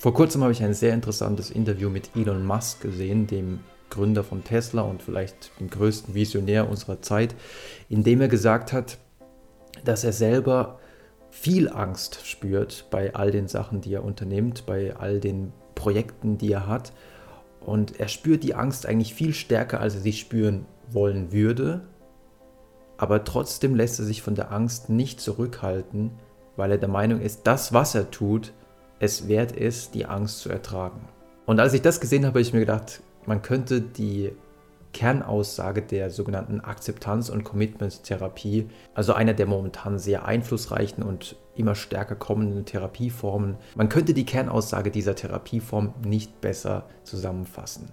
Vor kurzem habe ich ein sehr interessantes Interview mit Elon Musk gesehen, dem Gründer von Tesla und vielleicht dem größten Visionär unserer Zeit, in dem er gesagt hat, dass er selber viel Angst spürt bei all den Sachen, die er unternimmt, bei all den Projekten, die er hat. Und er spürt die Angst eigentlich viel stärker, als er sie spüren wollen würde. Aber trotzdem lässt er sich von der Angst nicht zurückhalten, weil er der Meinung ist, das, was er tut, es wert ist, die Angst zu ertragen. Und als ich das gesehen habe, habe ich mir gedacht, man könnte die Kernaussage der sogenannten Akzeptanz- und Commitment-Therapie, also einer der momentan sehr einflussreichen und immer stärker kommenden Therapieformen, man könnte die Kernaussage dieser Therapieform nicht besser zusammenfassen.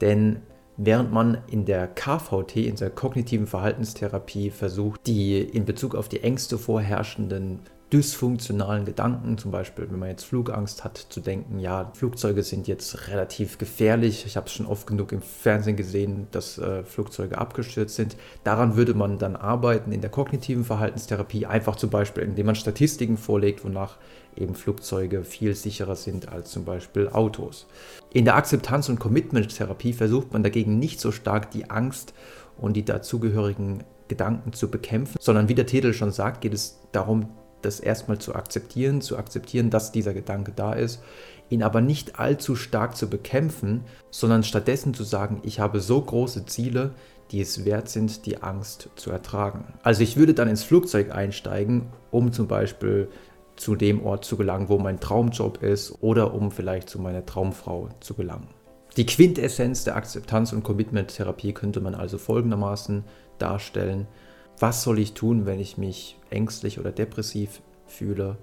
Denn während man in der KVT, in der kognitiven Verhaltenstherapie, versucht, die in Bezug auf die Ängste vorherrschenden dysfunktionalen Gedanken, zum Beispiel wenn man jetzt Flugangst hat, zu denken, ja, Flugzeuge sind jetzt relativ gefährlich. Ich habe es schon oft genug im Fernsehen gesehen, dass äh, Flugzeuge abgestürzt sind. Daran würde man dann arbeiten in der kognitiven Verhaltenstherapie, einfach zum Beispiel, indem man Statistiken vorlegt, wonach eben Flugzeuge viel sicherer sind als zum Beispiel Autos. In der Akzeptanz- und Commitment-Therapie versucht man dagegen nicht so stark die Angst und die dazugehörigen Gedanken zu bekämpfen, sondern wie der Titel schon sagt, geht es darum, das erstmal zu akzeptieren, zu akzeptieren, dass dieser Gedanke da ist, ihn aber nicht allzu stark zu bekämpfen, sondern stattdessen zu sagen, ich habe so große Ziele, die es wert sind, die Angst zu ertragen. Also ich würde dann ins Flugzeug einsteigen, um zum Beispiel zu dem Ort zu gelangen, wo mein Traumjob ist oder um vielleicht zu meiner Traumfrau zu gelangen. Die Quintessenz der Akzeptanz- und Commitment-Therapie könnte man also folgendermaßen darstellen. Was soll ich tun, wenn ich mich ängstlich oder depressiv fühle?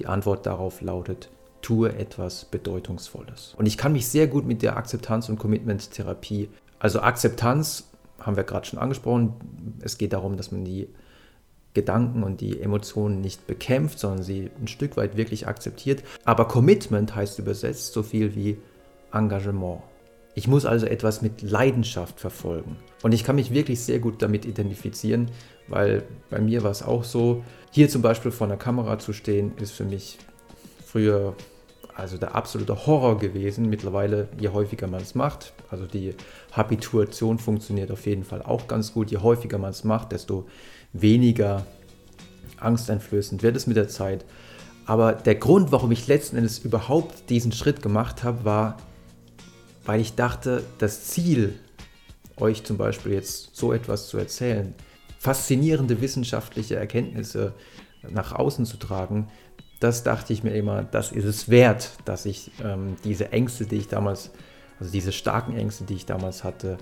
Die Antwort darauf lautet, tue etwas Bedeutungsvolles. Und ich kann mich sehr gut mit der Akzeptanz- und Commitment-Therapie, also Akzeptanz haben wir gerade schon angesprochen, es geht darum, dass man die Gedanken und die Emotionen nicht bekämpft, sondern sie ein Stück weit wirklich akzeptiert. Aber Commitment heißt übersetzt so viel wie Engagement. Ich muss also etwas mit Leidenschaft verfolgen. Und ich kann mich wirklich sehr gut damit identifizieren, weil bei mir war es auch so, hier zum Beispiel vor einer Kamera zu stehen, ist für mich früher also der absolute Horror gewesen. Mittlerweile, je häufiger man es macht, also die Habituation funktioniert auf jeden Fall auch ganz gut. Je häufiger man es macht, desto weniger angsteinflößend wird es mit der Zeit. Aber der Grund, warum ich letzten Endes überhaupt diesen Schritt gemacht habe, war, weil ich dachte, das Ziel, euch zum Beispiel jetzt so etwas zu erzählen, faszinierende wissenschaftliche Erkenntnisse nach außen zu tragen, das dachte ich mir immer, das ist es wert, dass ich ähm, diese Ängste, die ich damals, also diese starken Ängste, die ich damals hatte,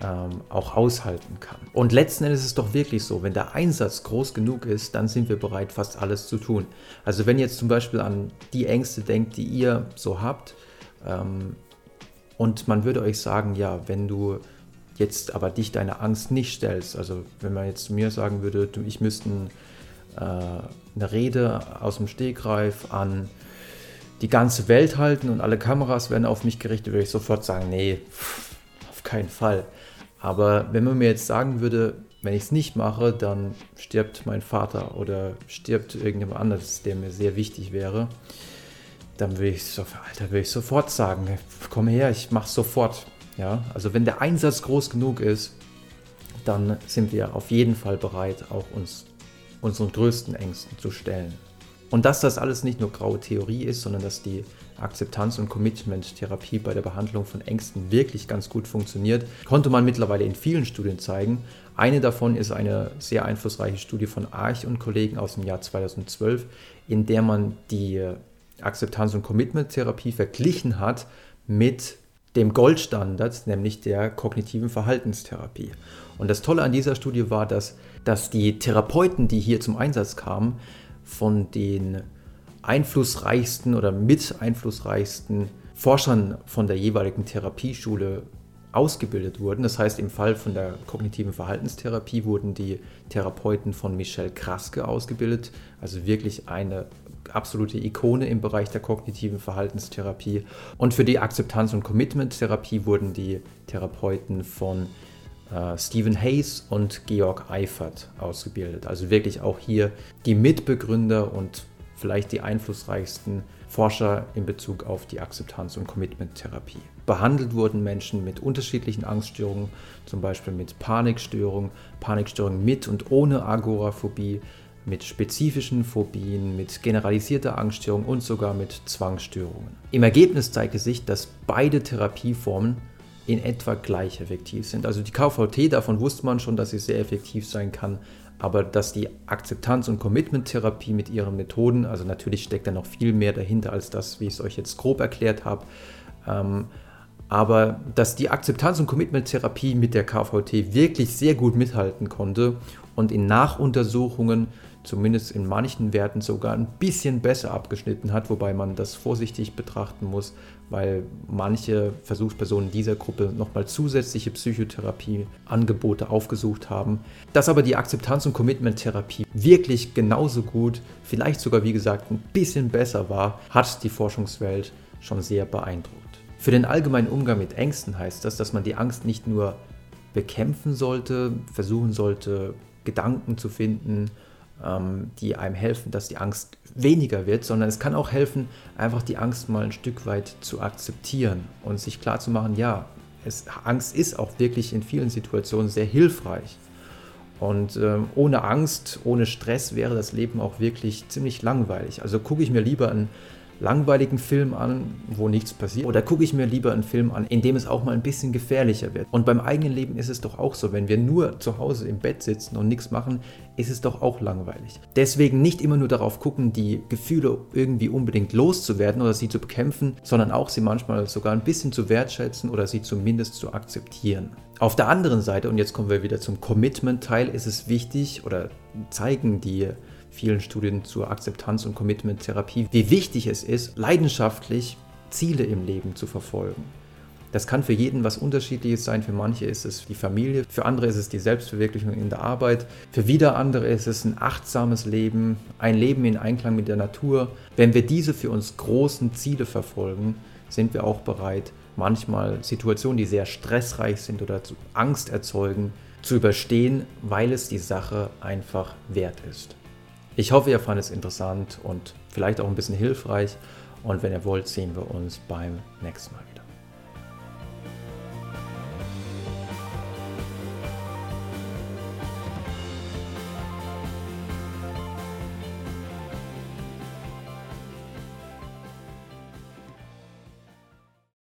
ähm, auch aushalten kann. Und letzten Endes ist es doch wirklich so, wenn der Einsatz groß genug ist, dann sind wir bereit, fast alles zu tun. Also wenn ihr jetzt zum Beispiel an die Ängste denkt, die ihr so habt, ähm, und man würde euch sagen, ja, wenn du jetzt aber dich deine Angst nicht stellst, also wenn man jetzt zu mir sagen würde, ich müsste äh, eine Rede aus dem Stegreif an die ganze Welt halten und alle Kameras werden auf mich gerichtet, würde ich sofort sagen, nee, auf keinen Fall. Aber wenn man mir jetzt sagen würde, wenn ich es nicht mache, dann stirbt mein Vater oder stirbt irgendjemand anderes, der mir sehr wichtig wäre, dann würde ich, so, Alter, würde ich sofort sagen, komm her, ich mache sofort. Ja, also wenn der Einsatz groß genug ist, dann sind wir auf jeden Fall bereit, auch uns unseren größten Ängsten zu stellen. Und dass das alles nicht nur graue Theorie ist, sondern dass die Akzeptanz- und Commitment-Therapie bei der Behandlung von Ängsten wirklich ganz gut funktioniert, konnte man mittlerweile in vielen Studien zeigen. Eine davon ist eine sehr einflussreiche Studie von Arch und Kollegen aus dem Jahr 2012, in der man die Akzeptanz- und Commitment-Therapie verglichen hat mit dem Goldstandard, nämlich der kognitiven Verhaltenstherapie. Und das Tolle an dieser Studie war, dass, dass die Therapeuten, die hier zum Einsatz kamen, von den einflussreichsten oder mit einflussreichsten Forschern von der jeweiligen Therapieschule ausgebildet wurden. Das heißt, im Fall von der kognitiven Verhaltenstherapie wurden die Therapeuten von Michel Kraske ausgebildet, also wirklich eine absolute Ikone im Bereich der kognitiven Verhaltenstherapie. Und für die Akzeptanz- und Commitment-Therapie wurden die Therapeuten von äh, Stephen Hayes und Georg Eifert ausgebildet. Also wirklich auch hier die Mitbegründer und vielleicht die einflussreichsten Forscher in Bezug auf die Akzeptanz- und Commitment-Therapie. Behandelt wurden Menschen mit unterschiedlichen Angststörungen, zum Beispiel mit Panikstörungen, Panikstörungen mit und ohne Agoraphobie, mit spezifischen Phobien, mit generalisierter Angststörung und sogar mit Zwangsstörungen. Im Ergebnis zeigte sich, dass beide Therapieformen in etwa gleich effektiv sind. Also die KVT, davon wusste man schon, dass sie sehr effektiv sein kann, aber dass die Akzeptanz- und Commitment-Therapie mit ihren Methoden, also natürlich steckt da noch viel mehr dahinter als das, wie ich es euch jetzt grob erklärt habe, ähm, aber dass die Akzeptanz- und Commitment-Therapie mit der KVT wirklich sehr gut mithalten konnte und in Nachuntersuchungen zumindest in manchen Werten sogar ein bisschen besser abgeschnitten hat, wobei man das vorsichtig betrachten muss, weil manche Versuchspersonen dieser Gruppe nochmal zusätzliche Psychotherapieangebote aufgesucht haben. Dass aber die Akzeptanz- und Commitment-Therapie wirklich genauso gut, vielleicht sogar wie gesagt ein bisschen besser war, hat die Forschungswelt schon sehr beeindruckt. Für den allgemeinen Umgang mit Ängsten heißt das, dass man die Angst nicht nur bekämpfen sollte, versuchen sollte, Gedanken zu finden, die einem helfen, dass die Angst weniger wird, sondern es kann auch helfen, einfach die Angst mal ein Stück weit zu akzeptieren und sich klar zu machen, ja, es, Angst ist auch wirklich in vielen Situationen sehr hilfreich. Und ähm, ohne Angst, ohne Stress wäre das Leben auch wirklich ziemlich langweilig. Also gucke ich mir lieber ein langweiligen Film an, wo nichts passiert. Oder gucke ich mir lieber einen Film an, in dem es auch mal ein bisschen gefährlicher wird. Und beim eigenen Leben ist es doch auch so, wenn wir nur zu Hause im Bett sitzen und nichts machen, ist es doch auch langweilig. Deswegen nicht immer nur darauf gucken, die Gefühle irgendwie unbedingt loszuwerden oder sie zu bekämpfen, sondern auch sie manchmal sogar ein bisschen zu wertschätzen oder sie zumindest zu akzeptieren. Auf der anderen Seite, und jetzt kommen wir wieder zum Commitment-Teil, ist es wichtig oder zeigen die vielen Studien zur Akzeptanz- und Commitment-Therapie, wie wichtig es ist, leidenschaftlich Ziele im Leben zu verfolgen. Das kann für jeden was Unterschiedliches sein. Für manche ist es die Familie, für andere ist es die Selbstverwirklichung in der Arbeit, für wieder andere ist es ein achtsames Leben, ein Leben in Einklang mit der Natur. Wenn wir diese für uns großen Ziele verfolgen, sind wir auch bereit, manchmal Situationen, die sehr stressreich sind oder Angst erzeugen, zu überstehen, weil es die Sache einfach wert ist. Ich hoffe, ihr fandet es interessant und vielleicht auch ein bisschen hilfreich. Und wenn ihr wollt, sehen wir uns beim nächsten Mal.